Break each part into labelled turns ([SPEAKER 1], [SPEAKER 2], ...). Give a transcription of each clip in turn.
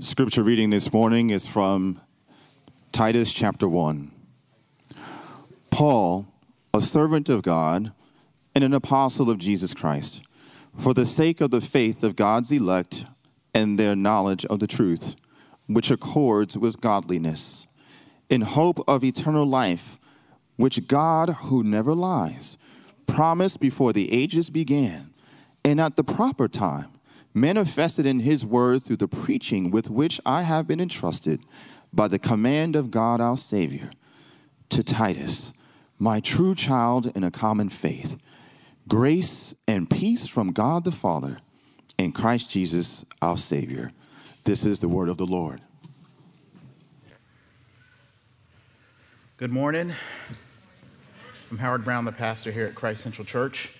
[SPEAKER 1] Scripture reading this morning is from Titus chapter 1. Paul, a servant of God and an apostle of Jesus Christ, for the sake of the faith of God's elect and their knowledge of the truth, which accords with godliness, in hope of eternal life, which God, who never lies, promised before the ages began, and at the proper time manifested in his word through the preaching with which I have been entrusted by the command of God our Savior, to Titus, my true child in a common faith. Grace and peace from God the Father and Christ Jesus our Savior. This is the word of the Lord.
[SPEAKER 2] Good morning. I'm Howard Brown, the pastor here at Christ Central Church,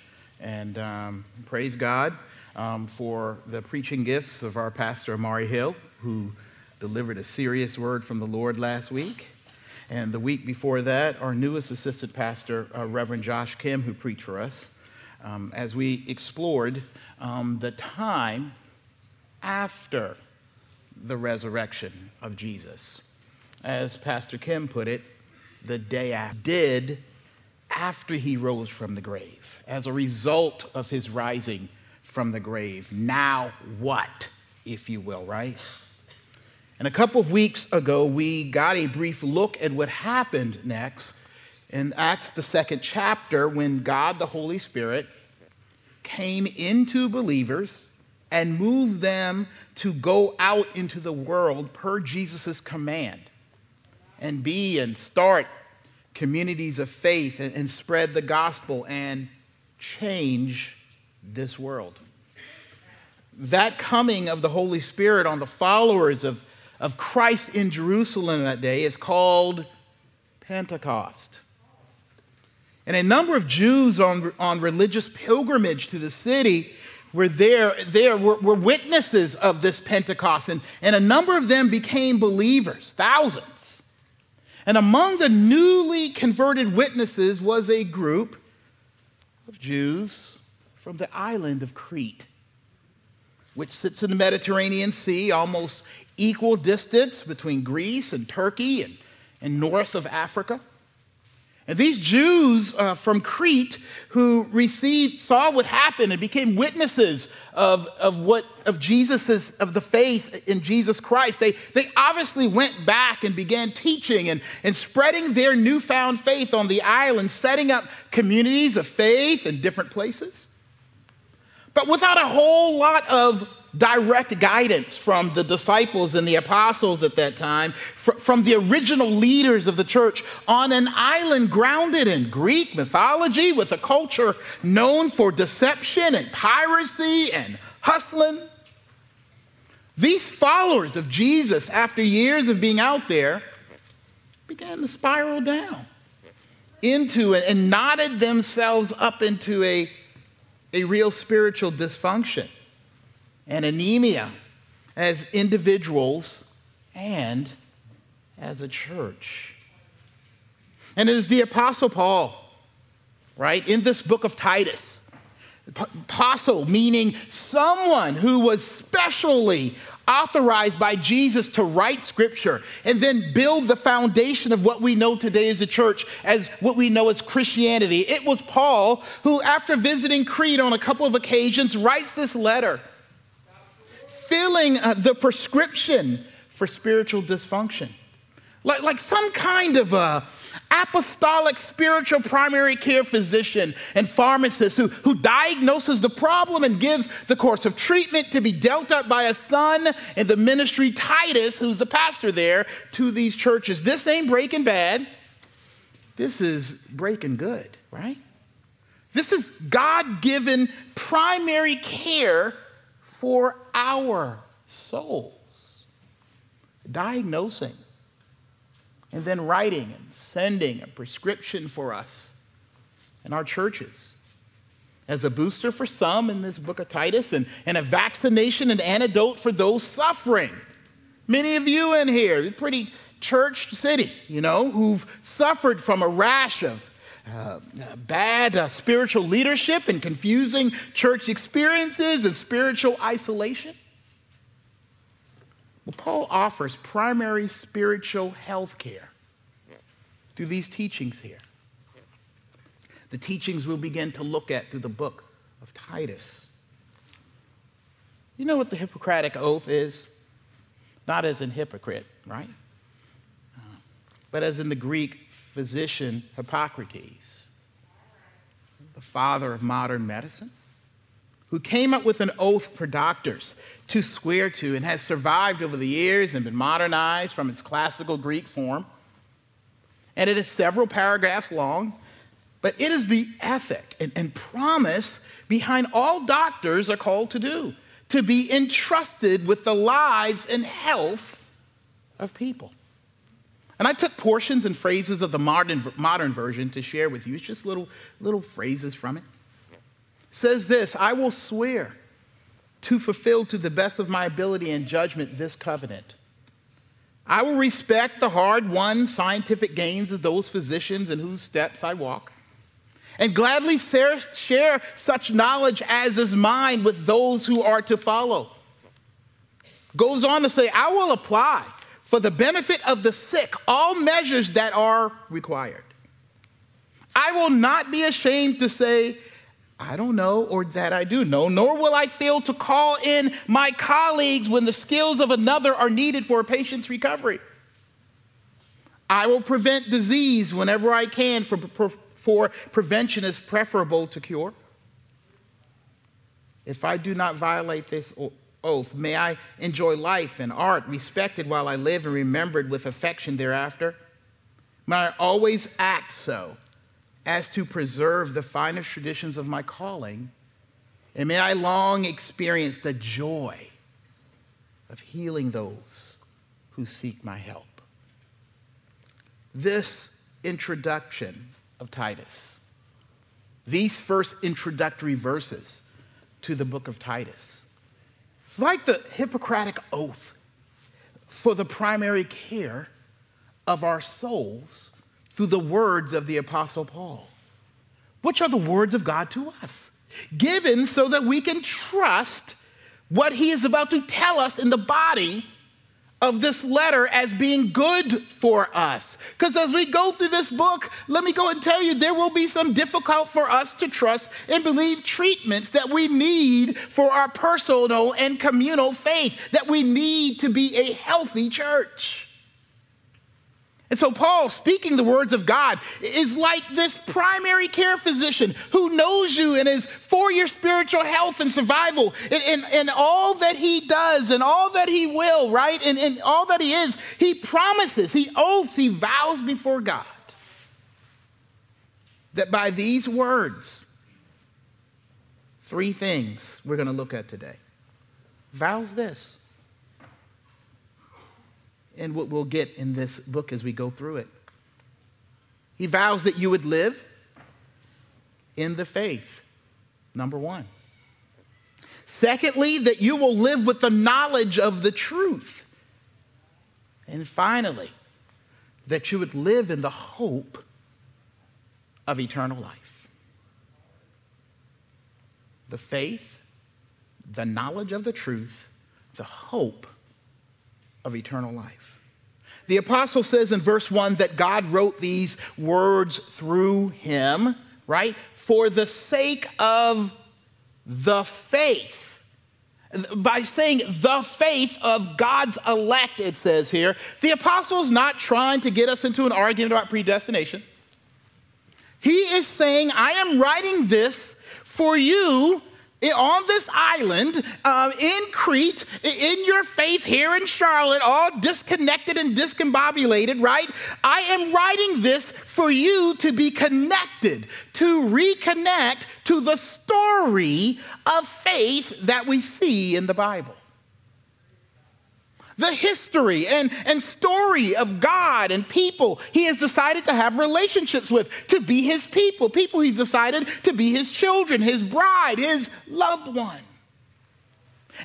[SPEAKER 2] and um, praise God um, for the preaching gifts of our pastor, Amari Hill, who delivered a serious word from the Lord last week. And the week before that, our newest assistant pastor, uh, Reverend Josh Kim, who preached for us, um, as we explored um, the time after the resurrection of Jesus. As Pastor Kim put it, the day after, did after he rose from the grave, as a result of his rising from the grave. Now what, if you will, right? And a couple of weeks ago, we got a brief look at what happened next in Acts, the second chapter, when God, the Holy Spirit, came into believers and moved them to go out into the world per Jesus' command and be and start communities of faith and, and spread the gospel and change this world. That coming of the Holy Spirit on the followers of, of Christ in Jerusalem that day is called Pentecost. And a number of Jews on, on religious pilgrimage to the city were there, there were, were witnesses of this Pentecost, and, and a number of them became believers, thousands. And among the newly converted witnesses was a group of Jews from the island of Crete, which sits in the Mediterranean Sea, almost equal distance between Greece and Turkey and, and north of Africa. And these Jews uh, from Crete who received, saw what happened and became witnesses of, of what, of Jesus's, of the faith in Jesus Christ, they, they obviously went back and began teaching and, and spreading their newfound faith on the island, setting up communities of faith in different places but without a whole lot of direct guidance from the disciples and the apostles at that time, from the original leaders of the church on an island grounded in Greek mythology with a culture known for deception and piracy and hustling. These followers of Jesus, after years of being out there, began to spiral down into it and knotted themselves up into a a real spiritual dysfunction and anemia as individuals and as a church. And it is the Apostle Paul, right, in this book of Titus. Apostle meaning someone who was specially authorized by Jesus to write scripture and then build the foundation of what we know today as a church, as what we know as Christianity. It was Paul who, after visiting Crete on a couple of occasions, writes this letter, filling uh, the prescription for spiritual dysfunction. Like, like some kind of a apostolic spiritual primary care physician and pharmacist who, who diagnoses the problem and gives the course of treatment to be dealt out by a son in the ministry, Titus, who's the pastor there, to these churches. This ain't breaking bad. This is breaking good, right? This is God given primary care for our souls. Diagnosing and then writing and sending a prescription for us in our churches as a booster for some in this book of Titus and, and a vaccination and antidote for those suffering. Many of you in here, pretty church city, you know, who've suffered from a rash of uh, bad uh, spiritual leadership and confusing church experiences and spiritual isolation. Well, Paul offers primary spiritual health care through these teachings here. The teachings we'll begin to look at through the book of Titus. You know what the Hippocratic Oath is? Not as in hypocrite, right? Uh, but as in the Greek physician Hippocrates, the father of modern medicine, who came up with an oath for doctors to swear to and has survived over the years and been modernized from its classical Greek form. And it is several paragraphs long, but it is the ethic and, and promise behind all doctors are called to do to be entrusted with the lives and health of people. And I took portions and phrases of the modern, modern version to share with you. It's just little, little phrases from it. Says this I will swear to fulfill to the best of my ability and judgment this covenant. I will respect the hard won scientific gains of those physicians in whose steps I walk and gladly share such knowledge as is mine with those who are to follow. Goes on to say, I will apply for the benefit of the sick all measures that are required. I will not be ashamed to say, I don't know, or that I do know, nor will I fail to call in my colleagues when the skills of another are needed for a patient's recovery. I will prevent disease whenever I can for, for, prevention is preferable to cure. If I do not violate this oath, may I enjoy life and art respected while I live and remembered with affection thereafter. May I always act so as to preserve the finest traditions of my calling, and may I long experience the joy of healing those who seek my help. This introduction of Titus. These first introductory verses to the book of Titus. It's like the Hippocratic oath for the primary care of our souls through the words of the Apostle Paul, which are the words of God to us, given so that we can trust what he is about to tell us in the body of this letter as being good for us. Because as we go through this book, let me go and tell you, there will be some difficult for us to trust and believe treatments that we need for our personal and communal faith, that we need to be a healthy church. And so, Paul, speaking the words of God, is like this primary care physician who knows you and is for your spiritual health and survival and, and, and all that he does and all that he will, right? And, and all that he is, he promises, he oaths, he vows before God that by these words, three things we're going to look at today. Vows this and what we'll get in this book as we go through it. He vows that you would live in the faith, number one. Secondly, that you will live with the knowledge of the truth. And finally, that you would live in the hope of eternal life. The faith, the knowledge of the truth, the hope of eternal life. The apostle says in verse 1 that God wrote these words through him, right? For the sake of the faith. By saying the faith of God's elect, it says here, the apostle is not trying to get us into an argument about predestination. He is saying, I am writing this for you on this island uh, in Crete, in your faith here in Charlotte, all disconnected and discombobulated, right? I am writing this for you to be connected, to reconnect to the story of faith that we see in the Bible the history and, and story of God and people he has decided to have relationships with, to be his people, people he's decided to be his children, his bride, his loved one.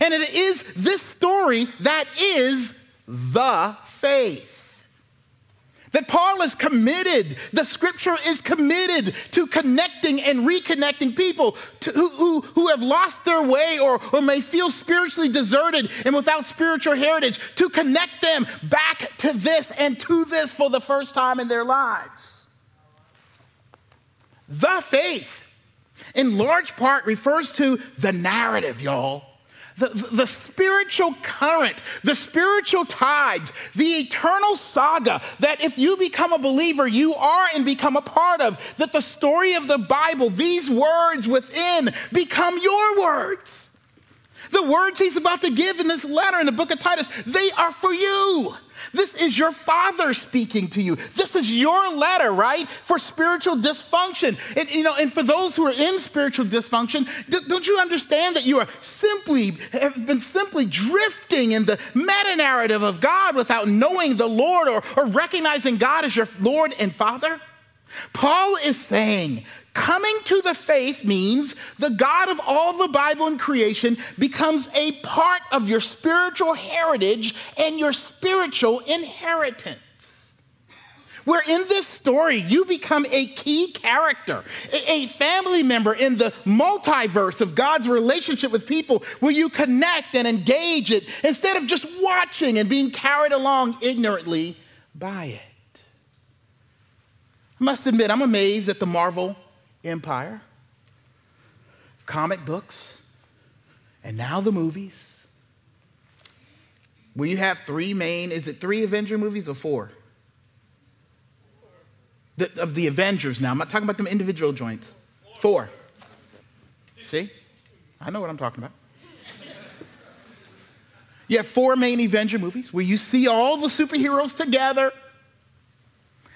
[SPEAKER 2] And it is this story that is the faith. That Paul is committed, the scripture is committed to connecting and reconnecting people to, who, who, who have lost their way or, or may feel spiritually deserted and without spiritual heritage, to connect them back to this and to this for the first time in their lives. The faith, in large part, refers to the narrative, y'all the, the spiritual current, the spiritual tides, the eternal saga that if you become a believer, you are and become a part of, that the story of the Bible, these words within, become your words. The words he's about to give in this letter in the book of Titus, they are for you. This is your father speaking to you. This is your letter, right? For spiritual dysfunction. And, you know, and for those who are in spiritual dysfunction, don't you understand that you are simply, have been simply drifting in the meta narrative of God without knowing the Lord or, or recognizing God as your Lord and Father? Paul is saying, Coming to the faith means the God of all the Bible and creation becomes a part of your spiritual heritage and your spiritual inheritance. Where in this story, you become a key character, a family member in the multiverse of God's relationship with people, where you connect and engage it instead of just watching and being carried along ignorantly by it. I must admit, I'm amazed at the Marvel empire, comic books, and now the movies. When you have three main, is it three Avenger movies or four? The, of the Avengers now. I'm not talking about them individual joints. Four. See? I know what I'm talking about. You have four main Avenger movies where you see all the superheroes together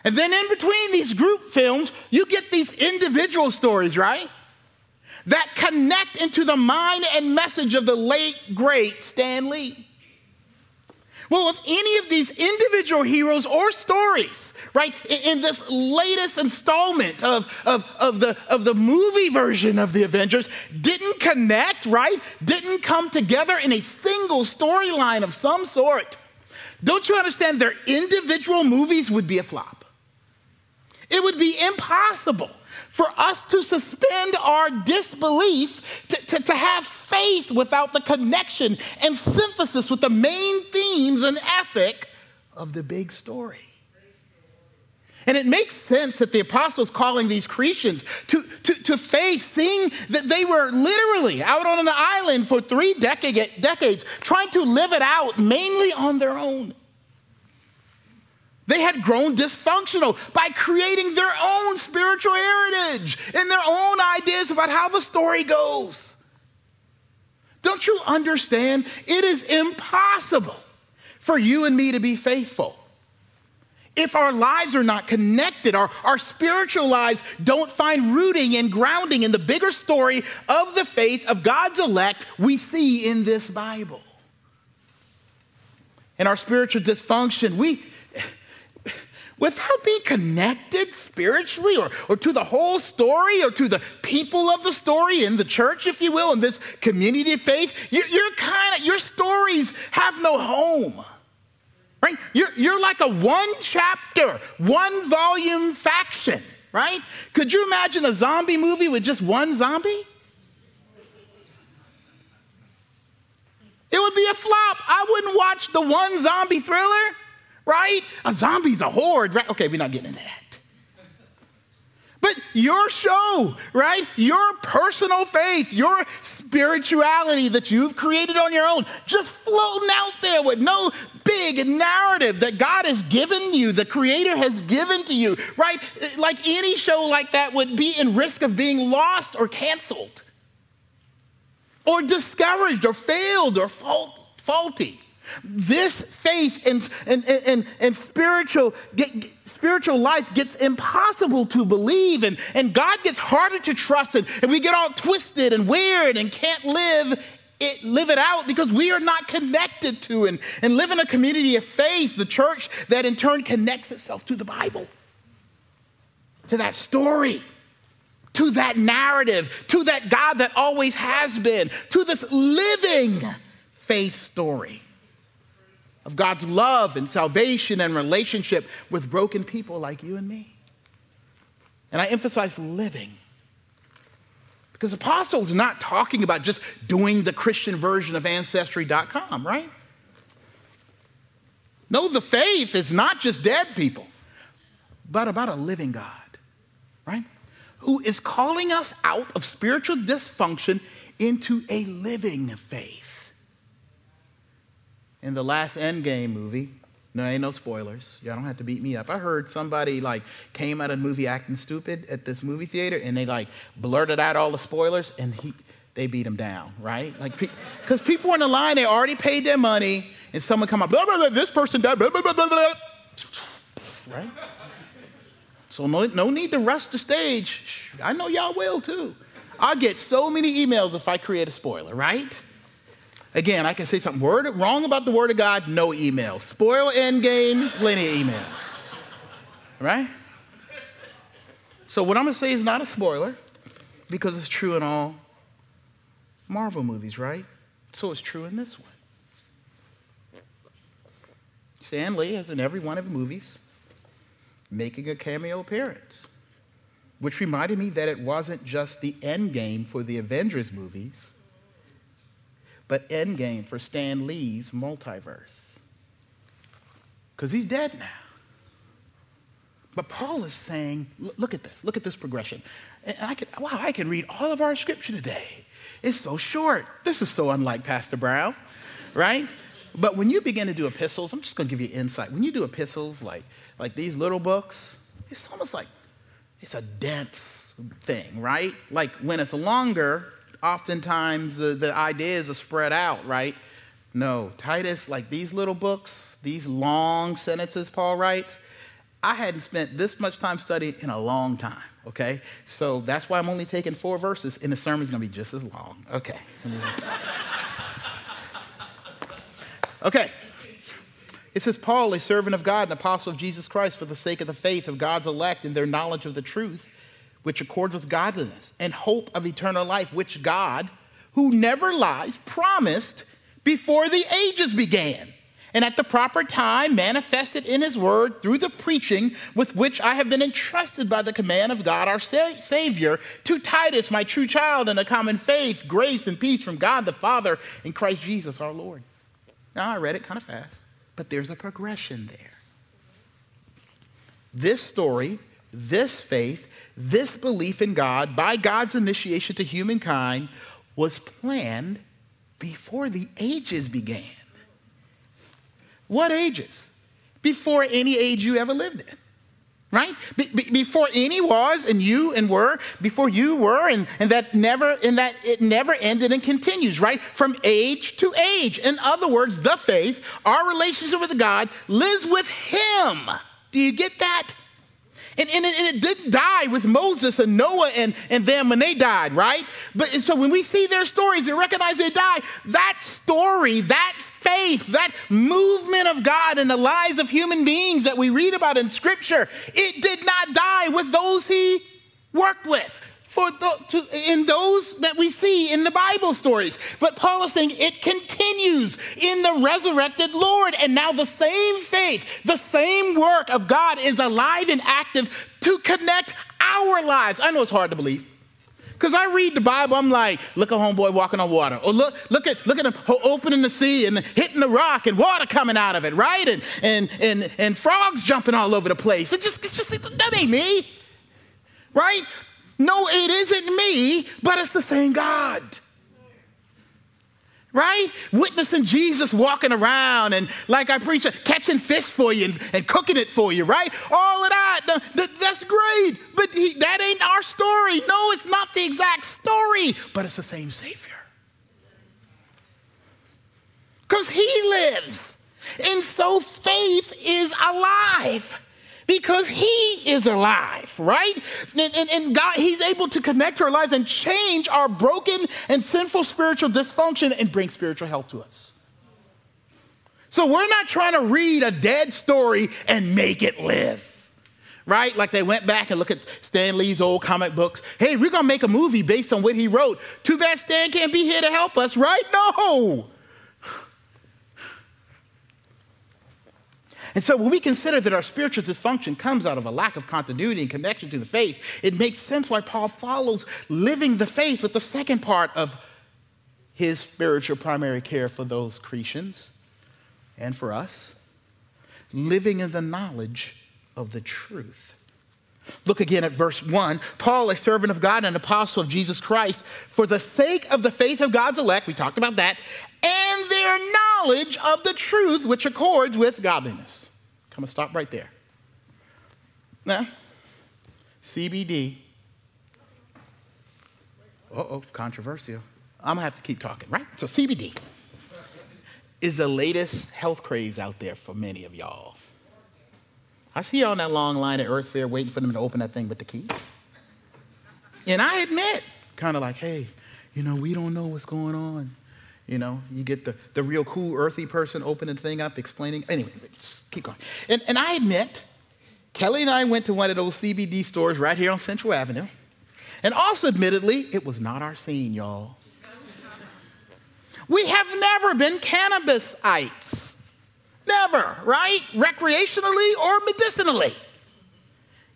[SPEAKER 2] and then in between these group films, you get these individual stories, right? That connect into the mind and message of the late, great Stan Lee. Well, if any of these individual heroes or stories, right, in this latest installment of, of, of, the, of the movie version of the Avengers didn't connect, right, didn't come together in a single storyline of some sort, don't you understand their individual movies would be a flop? It would be impossible for us to suspend our disbelief, to, to, to, have faith without the connection and synthesis with the main themes and ethic of the big story. And it makes sense that the apostles calling these Christians to, to, to faith, seeing that they were literally out on an island for three decade, decades, trying to live it out mainly on their own. They had grown dysfunctional by creating their own spiritual heritage and their own ideas about how the story goes. Don't you understand? It is impossible for you and me to be faithful. If our lives are not connected, our, our spiritual lives don't find rooting and grounding in the bigger story of the faith of God's elect we see in this Bible. In our spiritual dysfunction, we, without being connected spiritually or, or to the whole story or to the people of the story in the church, if you will, in this community of faith, you're, you're kind of, your stories have no home. Right? You're, you're like a one chapter, one volume faction, right? Could you imagine a zombie movie with just one zombie? It would be a flop. I wouldn't watch the one zombie thriller right? A zombie's a horde, right? Okay, we're not getting into that. But your show, right? Your personal faith, your spirituality that you've created on your own, just floating out there with no big narrative that God has given you, the Creator has given to you, right? Like any show like that would be in risk of being lost or canceled, or discouraged, or failed, or fault, faulty. This faith and, and, and, and spiritual, get, spiritual life gets impossible to believe, and, and God gets harder to trust, and, and we get all twisted and weird and can't live it, live it out because we are not connected to and, and live in a community of faith, the church that in turn connects itself to the Bible, to that story, to that narrative, to that God that always has been, to this living faith story of God's love and salvation and relationship with broken people like you and me. And I emphasize living. Because the Apostle is not talking about just doing the Christian version of Ancestry.com, right? No, the faith is not just dead people, but about a living God, right? Who is calling us out of spiritual dysfunction into a living faith. In the last Endgame movie, no, ain't no spoilers. Y'all don't have to beat me up. I heard somebody like came out of the movie acting stupid at this movie theater, and they like blurted out all the spoilers, and he they beat him down, right? Like, because people in the line, they already paid their money, and someone come up, blah, blah, blah, this person died, blah, blah, blah, blah, blah. Right? So no, no need to rush the stage. I know y'all will too. I get so many emails if I create a spoiler, right? Again, I can say something word, wrong about the word of God, no emails. Spoil end game, plenty of emails. Right? So what I'm gonna say is not a spoiler because it's true in all Marvel movies, right? So it's true in this one. Stan Lee is in every one of the movies making a cameo appearance, which reminded me that it wasn't just the end game for the Avengers movies, but Endgame for Stan Lee's multiverse. Because he's dead now. But Paul is saying, look at this, look at this progression. And I could, wow, I can read all of our scripture today. It's so short. This is so unlike Pastor Brown, right? But when you begin to do epistles, I'm just going to give you insight. When you do epistles like, like these little books, it's almost like it's a dense thing, right? Like when it's longer, oftentimes the, the ideas are spread out, right? No, Titus, like these little books, these long sentences Paul writes, I hadn't spent this much time studying in a long time, okay? So that's why I'm only taking four verses, and the sermon's gonna be just as long. Okay. okay. It says, Paul, a servant of God, an apostle of Jesus Christ, for the sake of the faith of God's elect and their knowledge of the truth, which accords with godliness, and hope of eternal life, which God, who never lies, promised before the ages began and at the proper time manifested in his word through the preaching with which I have been entrusted by the command of God our Savior to Titus, my true child, in a common faith, grace and peace from God the Father in Christ Jesus our Lord. Now, I read it kind of fast, but there's a progression there. This story, this faith, this belief in God by God's initiation to humankind was planned before the ages began. What ages? Before any age you ever lived in. Right? Be- be- before any was and you and were, before you were, and, and that never and that it never ended and continues, right? From age to age. In other words, the faith, our relationship with God, lives with Him. Do you get that? And, and, it, and, it, didn't die with Moses and Noah and, and them when they died, right? But so when we see their stories and recognize they died, that story, that faith, that movement of God in the lives of human beings that we read about in Scripture, it did not die with those he worked with. For the, to, in those that we see in the Bible stories. But Paul is saying it continues in the resurrected Lord. And now the same faith, the same work of God is alive and active to connect our lives. I know it's hard to believe. Because I read the Bible, I'm like, look at homeboy walking on water. Or look, look at look at him opening the sea and hitting the rock and water coming out of it, right? And and and, and frogs jumping all over the place. It just, it just that ain't me. Right? No, isn't me, but it's the same God right? Witnessing Jesus walking around and, like I preach, catching fish for you and, and cooking it for you, right? All of that, the, the, that's great. But he, that ain't our story. No, it's not the exact story, but it's the same Savior. Because He lives. And so faith is alive because he is alive, right? And, and, and, God, he's able to connect our lives and change our broken and sinful spiritual dysfunction and bring spiritual health to us. So we're not trying to read a dead story and make it live. Right? Like they went back and look at Stan Lee's old comic books. Hey, we're to make a movie based on what he wrote. Too bad Stan can't be here to help us, right? No. And so when we consider that our spiritual dysfunction comes out of a lack of continuity and connection to the faith, it makes sense why Paul follows living the faith with the second part of his spiritual primary care for those Cretans and for us living in the knowledge of the truth. Look again at verse 1. Paul, a servant of God and an apostle of Jesus Christ, for the sake of the faith of God's elect, we talked about that, and their knowledge of the truth which accords with godliness. Come and stop right there. Now, CBD. Uh oh, controversial. I'm gonna have to keep talking, right? So, CBD is the latest health craze out there for many of y'all. I see y'all in that long line at Earth Fare waiting for them to open that thing with the key. And I admit, kind of like, hey, you know, we don't know what's going on. You know, you get the, the real cool earthy person opening the thing up, explaining. Anyway, keep going. And, and I admit, Kelly and I went to one of those CBD stores right here on Central Avenue. And also, admittedly, it was not our scene, y'all. We have never been cannabisites. Never, right? Recreationally or medicinally.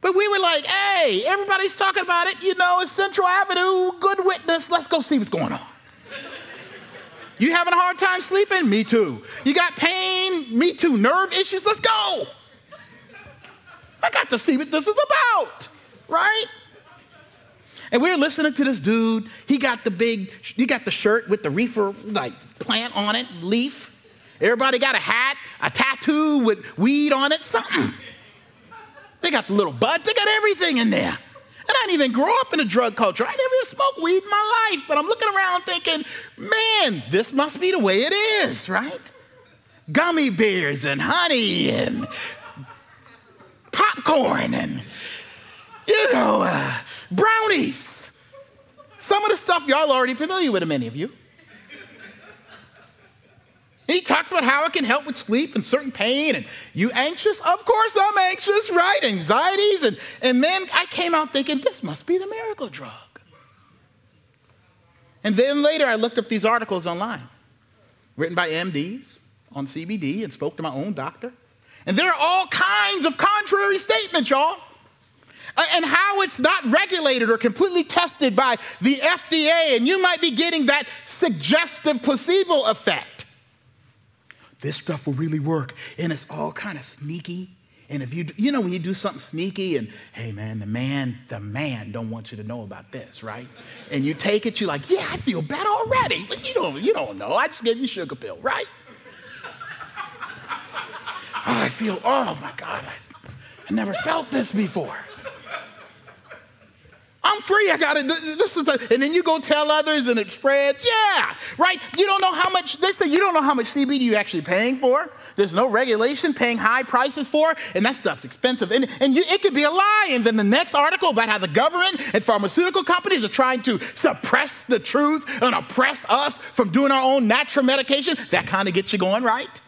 [SPEAKER 2] But we were like, hey, everybody's talking about it. You know, it's Central Avenue, good witness. Let's go see what's going on. You having a hard time sleeping? Me too. You got pain? Me too. Nerve issues? Let's go. I got to see what this is about, right? And we were listening to this dude. He got the big, he got the shirt with the reefer like plant on it, leaf. Everybody got a hat, a tattoo with weed on it, something. They got the little buds, they got everything in there. I didn't even grow up in a drug culture. I never even smoked weed in my life, but I'm looking around thinking, man, this must be the way it is, right? Gummy bears and honey and popcorn and, you know, uh, brownies. Some of the stuff y'all already familiar with, many of you. He talks about how it can help with sleep and certain pain. And you anxious? Of course I'm anxious, right? Anxieties. And, and then I came out thinking, this must be the miracle drug. And then later I looked up these articles online, written by MDs on CBD and spoke to my own doctor. And there are all kinds of contrary statements, y'all. And how it's not regulated or completely tested by the FDA, and you might be getting that suggestive placebo effect. This stuff will really work, and it's all kind of sneaky. And if you, you know, when you do something sneaky, and hey, man, the man, the man don't want you to know about this, right? And you take it, you're like, yeah, I feel better already, but you don't, you don't know. I just gave you sugar pill, right? I feel, oh my God, I, I never felt this before. I'm free. I got it. This is the, and then you go tell others and it spreads. Yeah, right. You don't know how much, they say you don't know how much CBD you're actually paying for. There's no regulation paying high prices for, and that stuff's expensive. And, and you, it could be a lie. And then the next article about how the government and pharmaceutical companies are trying to suppress the truth and oppress us from doing our own natural medication, that kind of gets you going, right?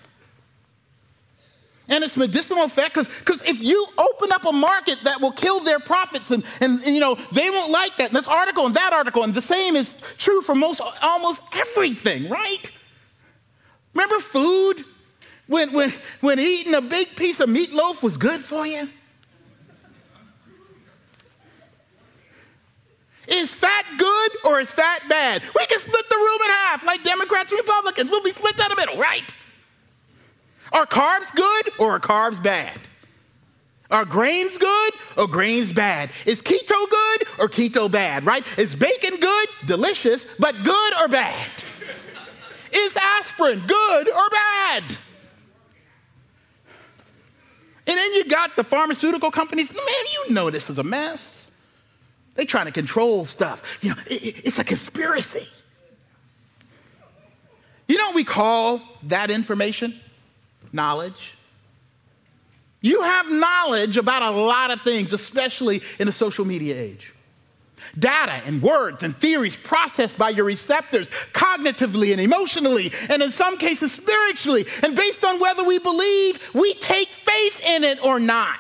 [SPEAKER 2] And its medicinal effect because if you open up a market that will kill their profits and, and, and, you know they won't like that and this article and that article and the same is true for most almost everything right remember food when, when, when eating a big piece of meatloaf was good for you Is fat good or is fat bad? We can split the room in half like Democrats and Republicans. We'll be split down the middle, right? Are carbs good or are carbs bad? Are grains good or grains bad? Is keto good or keto bad, right? Is bacon good, delicious, but good or bad? Is aspirin good or bad? And then you got the pharmaceutical companies. Man, you know this is a mess. They trying to control stuff. You know, it, it's a conspiracy. You know what we call that information? Knowledge. You have knowledge about a lot of things, especially in the social media age. Data and words and theories processed by your receptors cognitively and emotionally, and in some cases spiritually. And based on whether we believe, we take faith in it or not.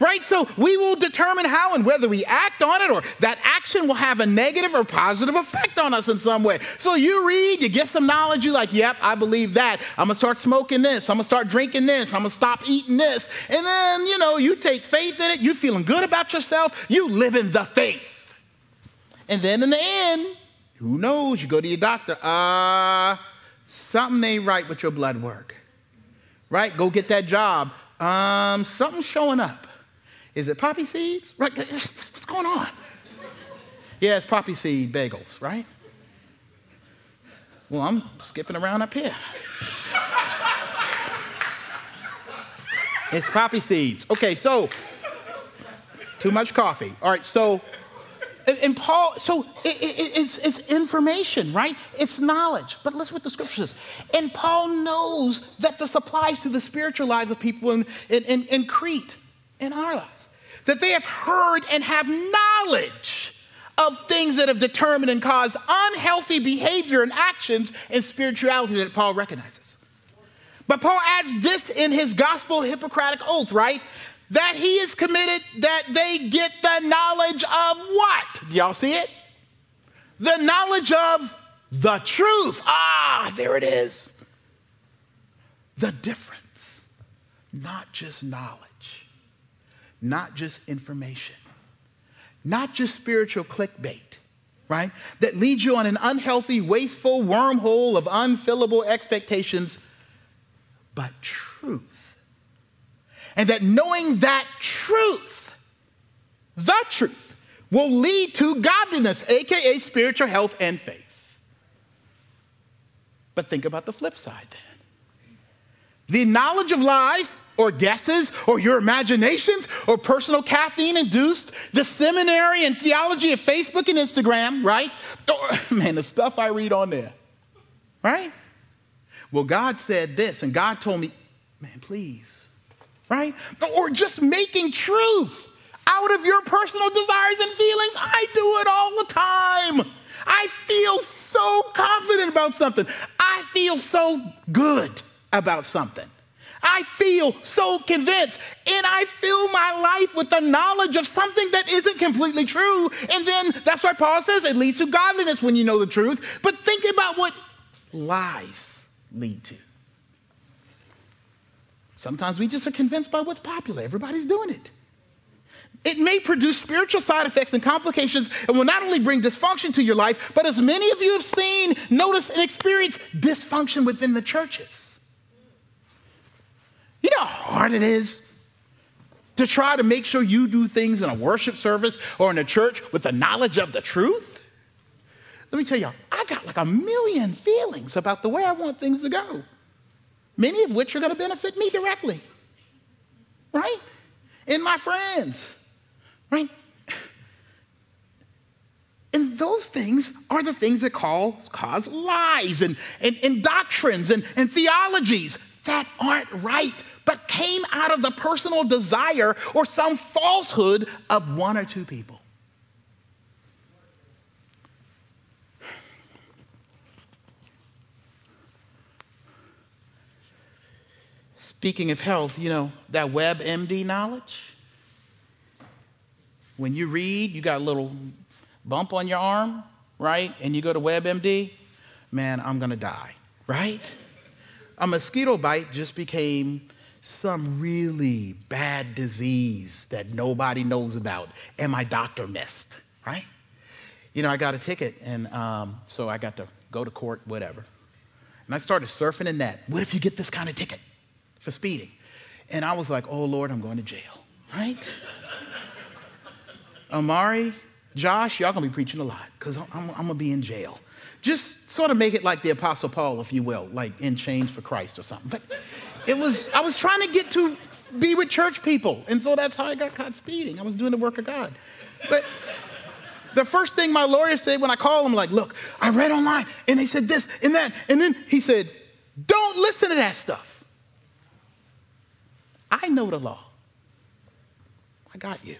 [SPEAKER 2] Right? So we will determine how and whether we act on it or that action will have a negative or positive effect on us in some way. So you read, you get some knowledge, you're like, yep, I believe that. I'm gonna start smoking this, I'm gonna start drinking this, I'm gonna stop eating this. And then, you know, you take faith in it, You're feeling good about yourself, you live in the faith. And then in the end, who knows? You go to your doctor, uh, something ain't right with your blood work. Right? Go get that job. Um, something's showing up. Is it poppy seeds? Right? What's going on? Yeah, it's poppy seed bagels, right? Well, I'm skipping around up here. it's poppy seeds. Okay, so too much coffee. All right, so and, Paul, so it, it, it's, it's information, right? It's knowledge. But listen what the scripture says. And Paul knows that this applies to the spiritual lives of people in, in, in Crete, in our lives. That they have heard and have knowledge of things that have determined and caused unhealthy behavior and actions in spirituality that Paul recognizes. But Paul adds this in his gospel Hippocratic oath, right? that he is committed that they get the knowledge of what? Do Y'all see it? The knowledge of the truth. Ah, there it is. The difference. Not just knowledge, not just information, not just spiritual clickbait, right? That leads you on an unhealthy, wasteful wormhole of unfillable expectations, but truth and that knowing that truth, the truth, will lead to godliness, aka spiritual health and faith. But think about the flip side then. The knowledge of lies or guesses or your imaginations or personal caffeine induced, the seminary and theology of Facebook and Instagram, right? Oh, man, the stuff I read on there, right? Well, God said this, and God told me, man, please right? Or just making truth out of your personal desires and feelings. I do it all the time. I feel so confident about something. I feel so good about something. I feel so convinced, and I fill my life with the knowledge of something that isn't completely true. And then that's why Paul says it leads to godliness when you know the truth. But think about what lies lead to. Sometimes we just are convinced by what's popular. Everybody's doing it. It may produce spiritual side effects and complications and will not only bring dysfunction to your life, but as many of you have seen, noticed, and experienced dysfunction within the churches. You know how hard it is to try to make sure you do things in a worship service or in a church with the knowledge of the truth? Let me tell y'all, I got like a million feelings about the way I want things to go many of which are going to benefit me directly, right? And my friends, right? And those things are the things that cause, cause lies and, and, and doctrines and, and theologies that aren't right, but came out of the personal desire or some falsehood of one or two people. Speaking of health, you know, that WebMD knowledge. When you read, you got a little bump on your arm, right? And you go to WebMD, man, I'm gonna die, right? A mosquito bite just became some really bad disease that nobody knows about, and my doctor missed, right? You know, I got a ticket, and um, so I got to go to court, whatever. And I started surfing the net. What if you get this kind of ticket? for speeding. And I was like, oh Lord, I'm going to jail, right? Amari, Josh, y'all gonna be preaching a lot because I'm, I'm, gonna be in jail. Just sort of make it like the Apostle Paul, if you will, like in chains for Christ or something. But it was, I was trying to get to be with church people. And so that's how I got caught speeding. I was doing the work of God. But the first thing my lawyer said when I called him, like, look, I read online and they said this and that. And then he said, don't listen to that stuff. I know the law. I got you.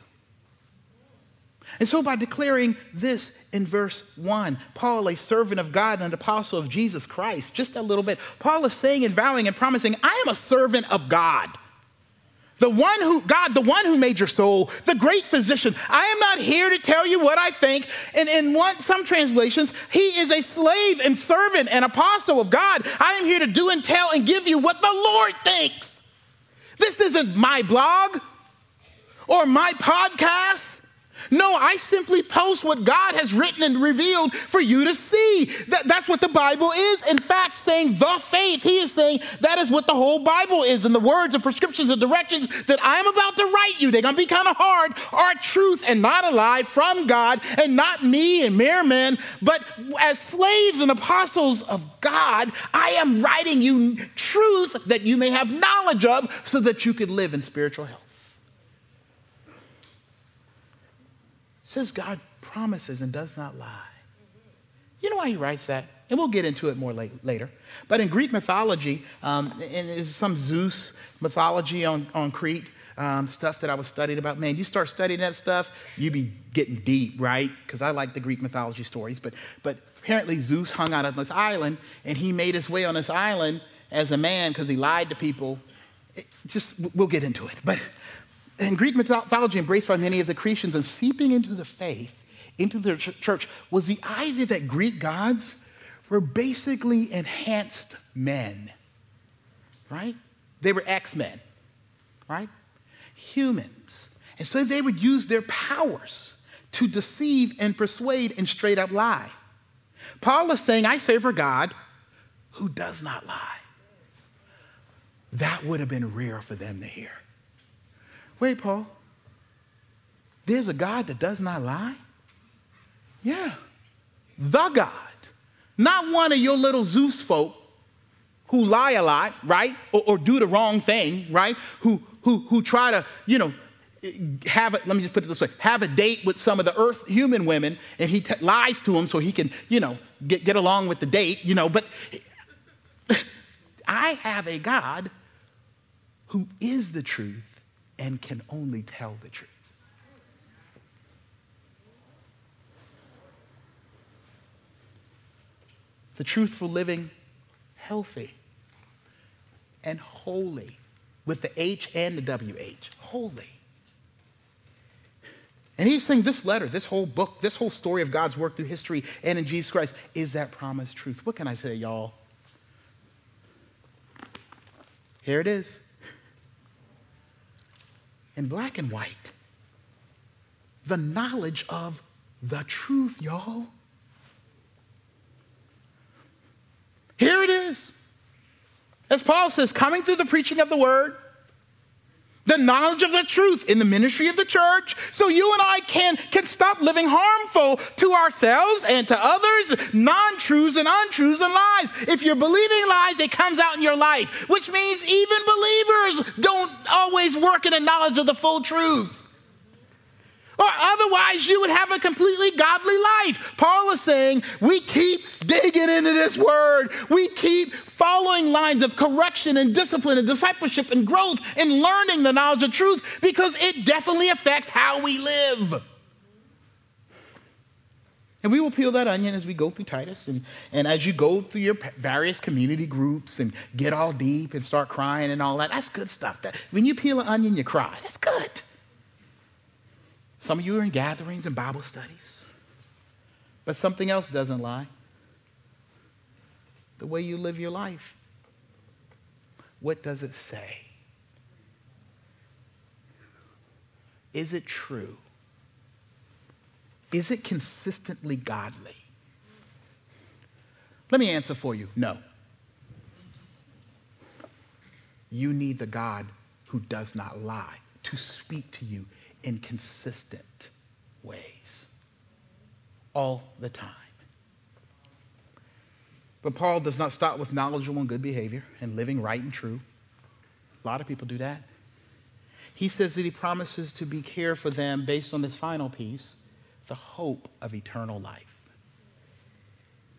[SPEAKER 2] And so, by declaring this in verse 1, Paul, a servant of God and an apostle of Jesus Christ, just a little bit, Paul is saying and vowing and promising, I am a servant of God. The one who, God, the one who made your soul, the great physician. I am not here to tell you what I think. And in one, some translations, he is a slave and servant and apostle of God. I am here to do and tell and give you what the Lord thinks. This isn't my blog or my podcast. No, I simply post what God has written and revealed for you to see. That, that's what the Bible is. In fact, saying the faith, he is saying that is what the whole Bible is. And the words and prescriptions and directions that I'm about to write you, they're going to be kind of hard, are truth and not a lie from God and not me and mere men. But as slaves and apostles of God, I am writing you truth that you may have knowledge of so that you could live in spiritual health. Says God promises and does not lie. You know why he writes that? And we'll get into it more late, later. But in Greek mythology, um, and there's some Zeus mythology on, on Crete, um, stuff that I was studying about. Man, you start studying that stuff, you be getting deep, right? Because I like the Greek mythology stories. But, but apparently, Zeus hung out on this island, and he made his way on this island as a man because he lied to people. It, just, we'll get into it. But and Greek mythology, embraced by many of the Cretans and seeping into the faith, into the church, was the idea that Greek gods were basically enhanced men, right? They were X Men, right? Humans. And so they would use their powers to deceive and persuade and straight up lie. Paul is saying, I serve a God who does not lie. That would have been rare for them to hear. Wait, Paul. There's a God that does not lie? Yeah. The God. Not one of your little Zeus folk who lie a lot, right? Or, or do the wrong thing, right? Who, who, who try to, you know, have it, let me just put it this way have a date with some of the earth human women and he t- lies to them so he can, you know, get, get along with the date, you know. But I have a God who is the truth and can only tell the truth. The truthful living, healthy and holy, with the H and the WH, holy. And he's saying this letter, this whole book, this whole story of God's work through history and in Jesus Christ is that promised truth. What can I say, y'all? Here it is in black and white. The knowledge of the truth, y'all. Here it is. As Paul says, coming through the preaching of the word, the knowledge of the truth in the ministry of the church, so you and I can, can stop living harmful to ourselves and to others, non truths and untruths and lies. If you're believing lies, it comes out in your life, which means even believers don't always work in the knowledge of the full truth. Or otherwise, you would have a completely godly life. Paul is saying we keep digging into this word. We keep following lines of correction and discipline and discipleship and growth and learning the knowledge of truth because it definitely affects how we live. And we will peel that onion as we go through Titus and, and as you go through your various community groups and get all deep and start crying and all that. That's good stuff. That, when you peel an onion, you cry. That's good. Some of you are in gatherings and Bible studies. But something else doesn't lie the way you live your life. What does it say? Is it true? Is it consistently godly? Let me answer for you no. You need the God who does not lie to speak to you in consistent ways all the time. But Paul does not stop with knowledgeable and good behavior and living right and true. A lot of people do that. He says that he promises to be care for them based on this final piece the hope of eternal life,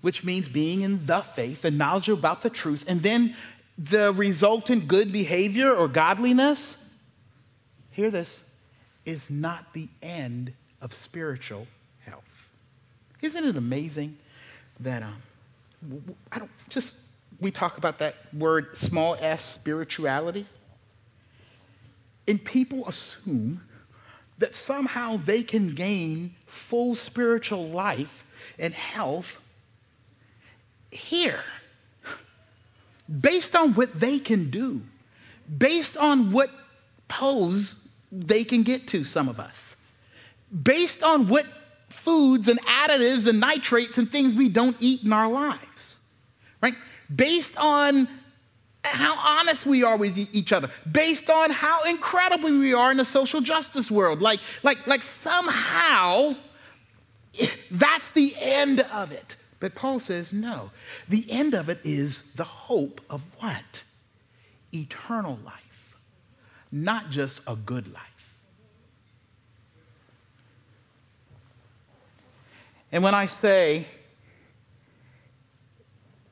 [SPEAKER 2] which means being in the faith, the knowledge about the truth, and then the resultant good behavior or godliness. Hear this is not the end of spiritual health. Isn't it amazing that um, I don't just we talk about that word small s spirituality. And people assume that somehow they can gain full spiritual life and health here based on what they can do, based on what pose they can get to, some of us, based on what foods and additives and nitrates and things we don't eat in our lives, right? Based on how honest we are with each other, based on how incredibly we are in the social justice world. Like, like, like somehow that's the end of it. But Paul says, no. The end of it is the hope of what? Eternal life, not just a good life. And when I say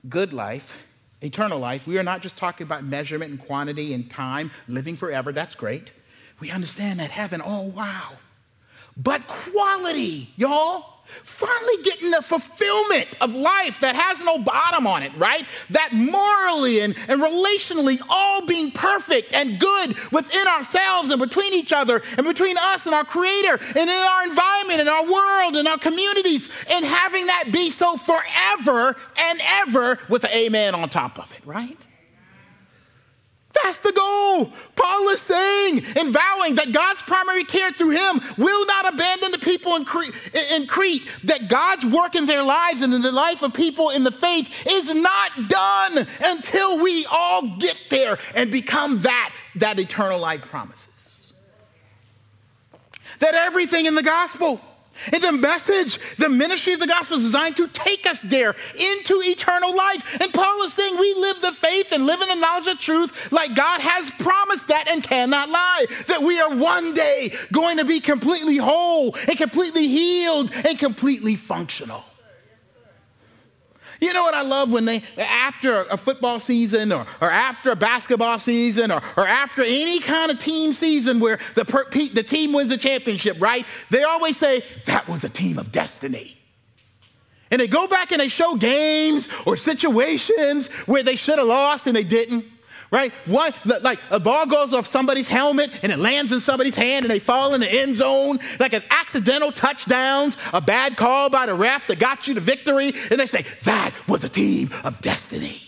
[SPEAKER 2] good life, eternal life, we are not just talking about measurement and quantity and time, living forever. That's great. We understand that heaven, oh, wow. But quality, y'all. Finally getting the fulfillment of life that has no bottom on it, right? That morally and, and relationally all being perfect and good within ourselves and between each other and between us and our Creator and in our environment and our world and our communities and having that be so forever and ever with an amen on top of it, right? That's the goal. Paul is saying and vowing that God's primary care through him will not abandon the people in Crete, in Crete, that God's work in their lives and in the life of people in the faith is not done until we all get there and become that that eternal life promises. That everything in the gospel and the message, the ministry of the gospel is designed to take us there into eternal life. And Paul is saying we live the faith and live in the knowledge of truth like God has promised that and cannot lie. That we are one day going to be completely whole and completely healed and completely functional. You know what I love when they, after a football season or, or after a basketball season or, or after any kind of team season where the, per, the team wins a championship, right? They always say, that was a team of destiny. And they go back and they show games or situations where they should have lost and they didn't right? One, like a ball goes off somebody's helmet and it lands in somebody's hand and they fall in the end zone, like an accidental touchdowns, a bad call by the ref that got you the victory, and they say, that was a team of destiny.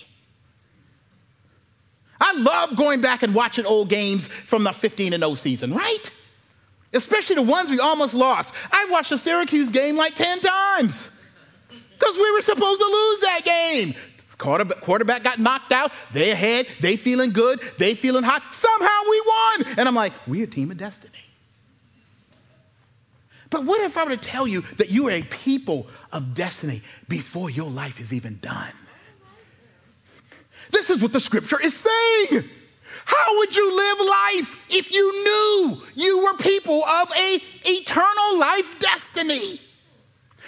[SPEAKER 2] I love going back and watching old games from the 15 and 0 season, right? Especially the ones we almost lost. I watched the Syracuse game like 10 times because we were supposed to lose that game. Quarterback, quarterback got knocked out. They ahead. They feeling good. They feeling hot. Somehow we won. And I'm like, we're a team of destiny. But what if I were to tell you that you are a people of destiny before your life is even done? This is what the scripture is saying. How would you live life if you knew you were people of a eternal life destiny?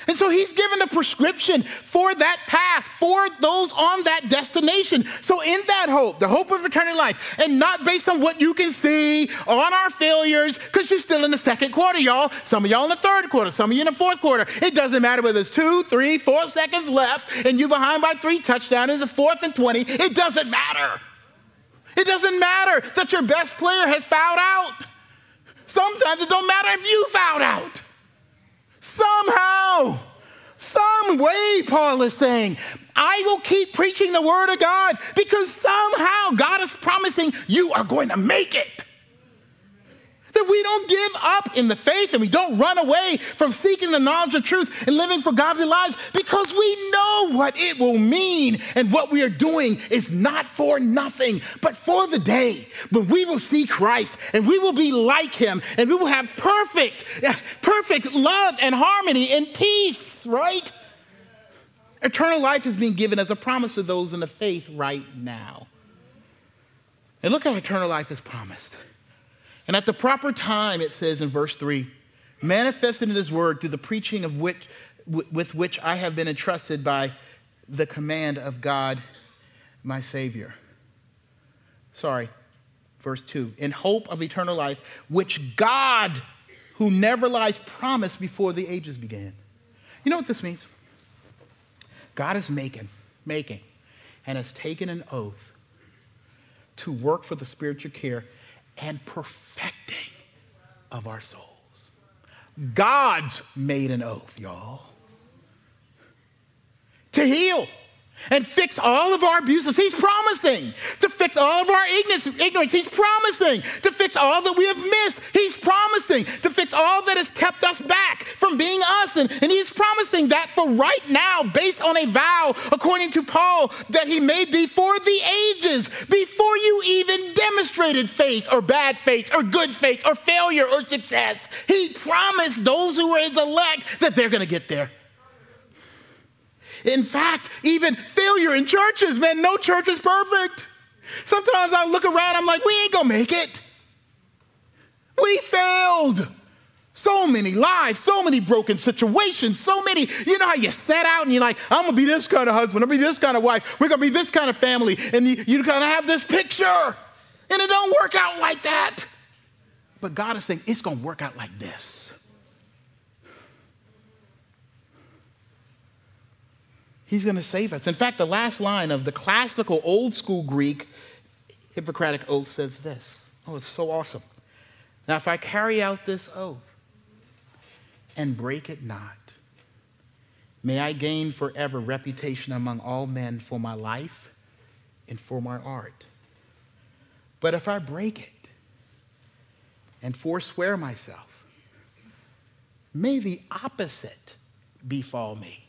[SPEAKER 2] And so he's given a prescription for that path, for those on that destination. So, in that hope, the hope of eternal life, and not based on what you can see on our failures, because you're still in the second quarter, y'all. Some of y'all in the third quarter, some of you in the fourth quarter. It doesn't matter whether it's two, three, four seconds left, and you're behind by three touchdowns in the fourth and 20. It doesn't matter. It doesn't matter that your best player has fouled out. Sometimes it don't matter if you fouled out. Somehow, some way, Paul is saying, I will keep preaching the word of God because somehow God is promising you are going to make it. That we don't give up in the faith and we don't run away from seeking the knowledge of truth and living for godly lives because we know what it will mean and what we are doing is not for nothing, but for the day when we will see Christ and we will be like him and we will have perfect, perfect love and harmony and peace, right? Eternal life is being given as a promise to those in the faith right now. And look how eternal life is promised. And at the proper time, it says in verse 3 manifested in his word through the preaching of which, with which I have been entrusted by the command of God, my Savior. Sorry, verse 2 in hope of eternal life, which God, who never lies, promised before the ages began. You know what this means? God is making, making, and has taken an oath to work for the spiritual care and perfecting of our souls. God's made an oath, y'all, to heal and fix all of our abuses. He's promising to fix all of our ignorance. He's promising to fix all that we have missed. He's promising to fix all that has kept us back from being us. And, and he's promising that for right now, based on a vow, according to Paul, that he made before the ages, before you even demonstrated faith or bad faith or good faith or failure or success. He promised those who were his elect that they're going to get there. In fact, even failure in churches, man, no church is perfect. Sometimes I look around, I'm like, we ain't gonna make it. We failed. So many lives, so many broken situations, so many. You know how you set out and you're like, I'm gonna be this kind of husband, I'm gonna be this kind of wife, we're gonna be this kind of family, and you, you kind of have this picture, and it don't work out like that. But God is saying it's gonna work out like this. He's going to save us. In fact, the last line of the classical old school Greek Hippocratic oath says this. Oh, it's so awesome. Now, if I carry out this oath and break it not, may I gain forever reputation among all men for my life and for my art. But if I break it and forswear myself, may the opposite befall me.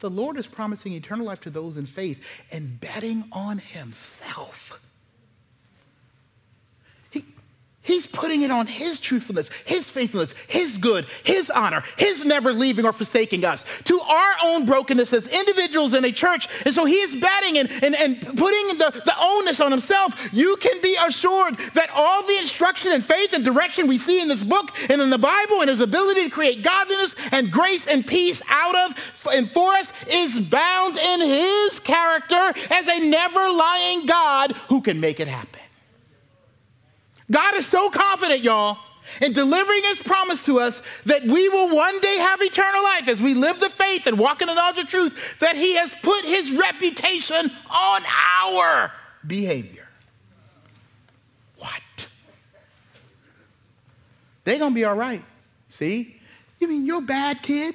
[SPEAKER 2] The Lord is promising eternal life to those in faith and betting on Himself. He's putting it on His truthfulness, His faithfulness, His good, His honor, His never leaving or forsaking us to our own brokenness as individuals in a church. And so He is betting and, and, and putting the, the onus on Himself. You can be assured that all the instruction and faith and direction we see in this book and in the Bible and His ability to create godliness and grace and peace out of and for us is bound in His character as a never lying God who can make it happen. God is so confident, y'all, in delivering his promise to us that we will one day have eternal life as we live the faith and walk in the knowledge of truth, that he has put his reputation on our behavior. What? They're going to be all right. See? You mean you're a bad kid?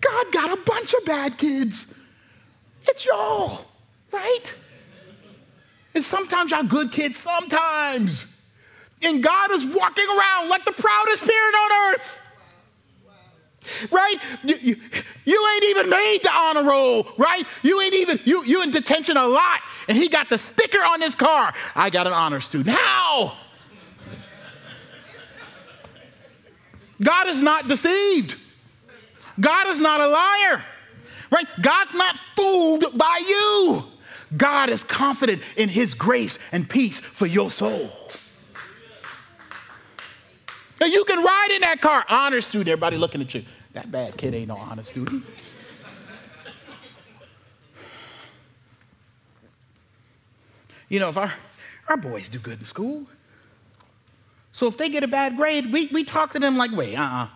[SPEAKER 2] God got a bunch of bad kids. It's y'all, right? And sometimes y'all good kids, sometimes. And God is walking around like the proudest parent on earth. Right? You, you, you, ain't even made the honor roll, right? You ain't even, you, you in detention a lot. And he got the sticker on his car. I got an honor student. How? God is not deceived. God is not a liar. Right? God's not fooled by you. God is confident in his grace and peace for your soul. Now you can ride in that car, honor student, everybody looking at you. That bad kid ain't no honor student. You know, if our, our boys do good in school, so if they get a bad grade, we, we talk to them like, wait, uh uh-uh. uh,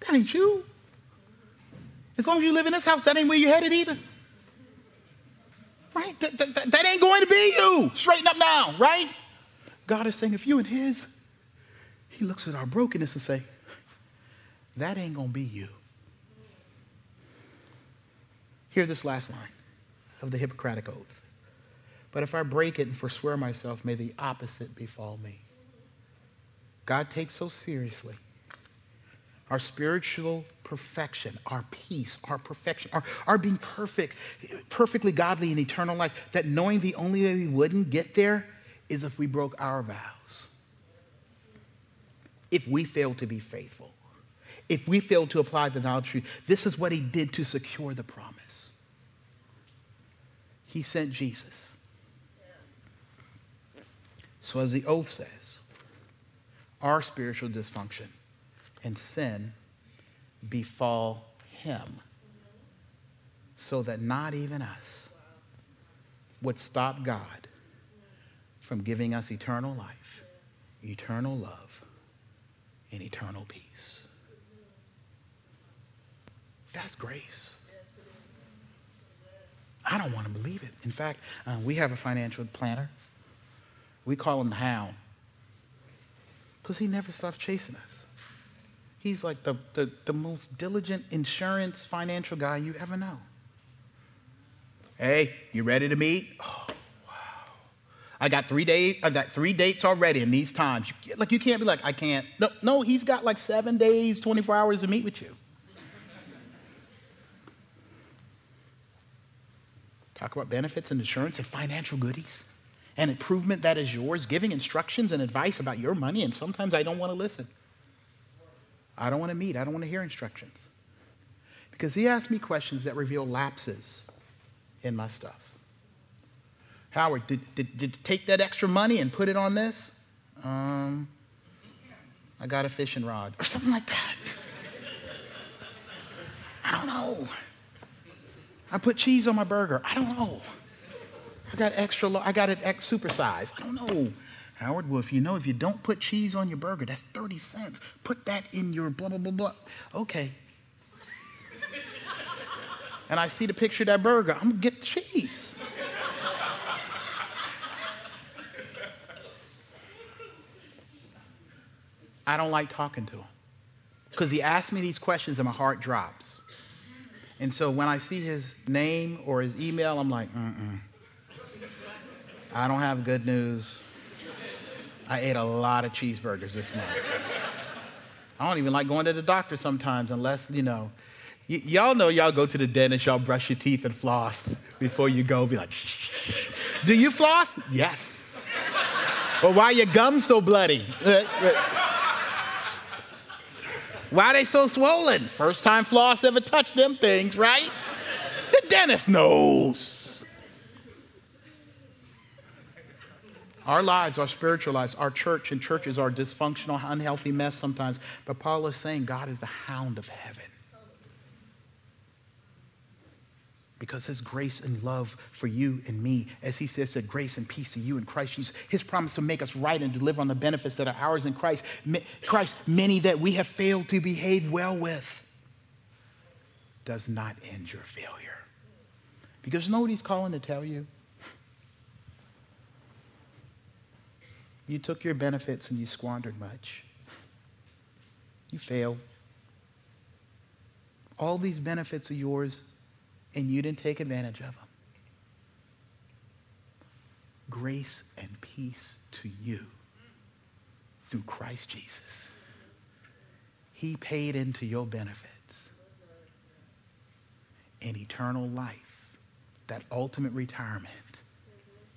[SPEAKER 2] that ain't you. As long as you live in this house, that ain't where you're headed either. Right? That, that, that ain't going to be you. Straighten up now, right? God is saying, if you and his, he looks at our brokenness and say, that ain't going to be you. Hear this last line of the Hippocratic Oath. But if I break it and forswear myself, may the opposite befall me. God takes so seriously our spiritual perfection, our peace, our perfection, our, our being perfect, perfectly godly in eternal life, that knowing the only way we wouldn't get there is if we broke our vows. If we failed to be faithful. If we failed to apply the knowledge truth. This is what he did to secure the promise. He sent Jesus. So, as the oath says, our spiritual dysfunction and sin befall him so that not even us would stop God from giving us eternal life, eternal love, and eternal peace. That's grace. I don't want to believe it. In fact, uh, we have a financial planner We call him the hound because he never stops chasing us. He's like the, the, the most diligent insurance financial guy you ever know. Hey, you ready to meet? Oh, wow. I got three days. I got three dates already in these times. Like you can't be like, I can't. No, no, he's got like seven days, 24 hours to meet with you. Talk about benefits and insurance and financial goodies and improvement that is yours, giving instructions and advice about your money, and sometimes I don't want to listen. I don't want to meet, I don't want to hear instructions. Because he asks me questions that reveal lapses in my stuff. Howard, did, did, did you take that extra money and put it on this? Um, I got a fishing rod, or something like that. I don't know. I put cheese on my burger. I don't know. I got extra, I got it ex supersized. I don't know. Howard, well, if you know, if you don't put cheese on your burger, that's 30 cents. Put that in your blah, blah, blah, blah. Okay. and I see the picture of that burger. I'm going to get the cheese. I don't like talking to him because he asks me these questions and my heart drops. And so when I see his name or his email, I'm like, mm-mm. I don't have good news. I ate a lot of cheeseburgers this month. I don't even like going to the doctor sometimes unless, you know, y- y'all know y'all go to the dentist, y'all brush your teeth and floss before you go. Be like, do you floss? Yes. well, why your gums so bloody? Uh, uh. why are they so swollen? First time floss ever touched them things, right? The dentist knows. Our lives, our spiritual lives, our church and churches are dysfunctional, unhealthy mess sometimes. But Paul is saying God is the hound of heaven. Because his grace and love for you and me, as he says, said, grace and peace to you in Christ Jesus, his promise to make us right and deliver on the benefits that are ours in Christ, Christ, many that we have failed to behave well with, does not end your failure. Because you know what he's calling to tell you? You took your benefits and you squandered much. You failed. All these benefits are yours, and you didn't take advantage of them. Grace and peace to you through Christ Jesus. He paid into your benefits. And eternal life, that ultimate retirement,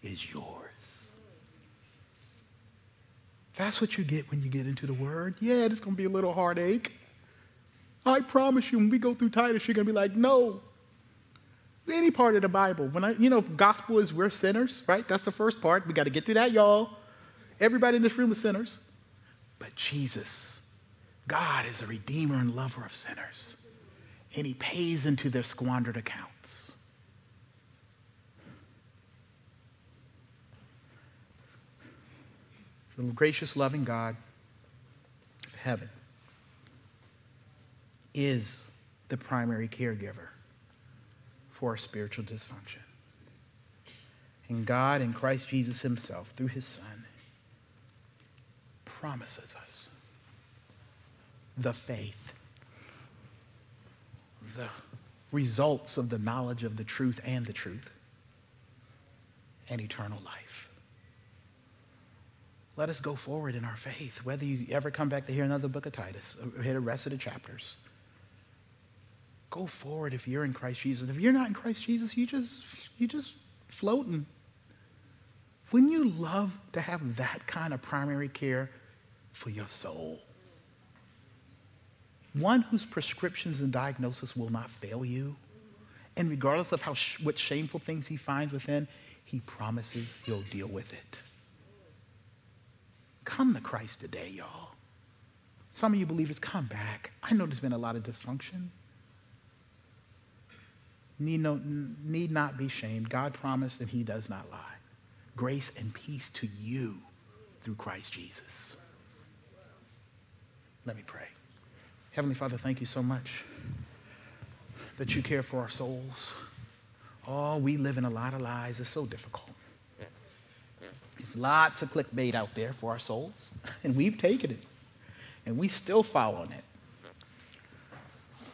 [SPEAKER 2] is yours. That's what you get when you get into the Word. Yeah, it's going to be a little heartache. I promise you, when we go through Titus, you're going to be like, no. Any part of the Bible, when I, you know, gospel is we're sinners, right? That's the first part. We got to get through that, y'all. Everybody in this room is sinners. But Jesus, God is a redeemer and lover of sinners. And he pays into their squandered accounts. The gracious, loving God of heaven is the primary caregiver for our spiritual dysfunction. And God in Christ Jesus Himself, through His Son, promises us the faith, the results of the knowledge of the truth and the truth, and eternal life let us go forward in our faith, whether you ever come back to hear another book of Titus or hit the rest of the chapters. Go forward if you're in Christ Jesus. If you're not in Christ Jesus, you just you just floating. Wouldn't you love to have that kind of primary care for your soul? One whose prescriptions and diagnosis will not fail you. And regardless of how what shameful things he finds within, he promises he'll deal with it. Come to Christ today, y'all. Some of you believers, come back. I know there's been a lot of dysfunction. Need, no, need not be shamed. God promised and he does not lie. Grace and peace to you through Christ Jesus. Let me pray. Heavenly Father, thank you so much that you care for our souls. Oh, we live in a lot of lies. It's so difficult. It's lots of clickbait out there for our souls, and we've taken it, and we still following it.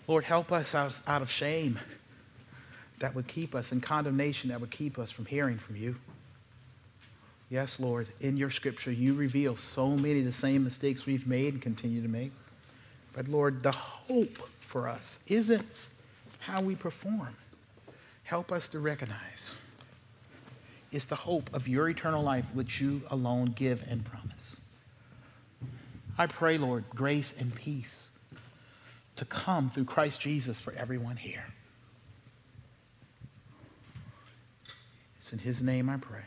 [SPEAKER 2] Lord, help us out, out of shame that would keep us, in condemnation that would keep us from hearing from you. Yes, Lord, in your scripture, you reveal so many of the same mistakes we've made and continue to make. But Lord, the hope for us isn't how we perform. Help us to recognize it's the hope of your eternal life which you alone give and promise. I pray, Lord, grace and peace to come through Christ Jesus for everyone here. It's in his name I pray.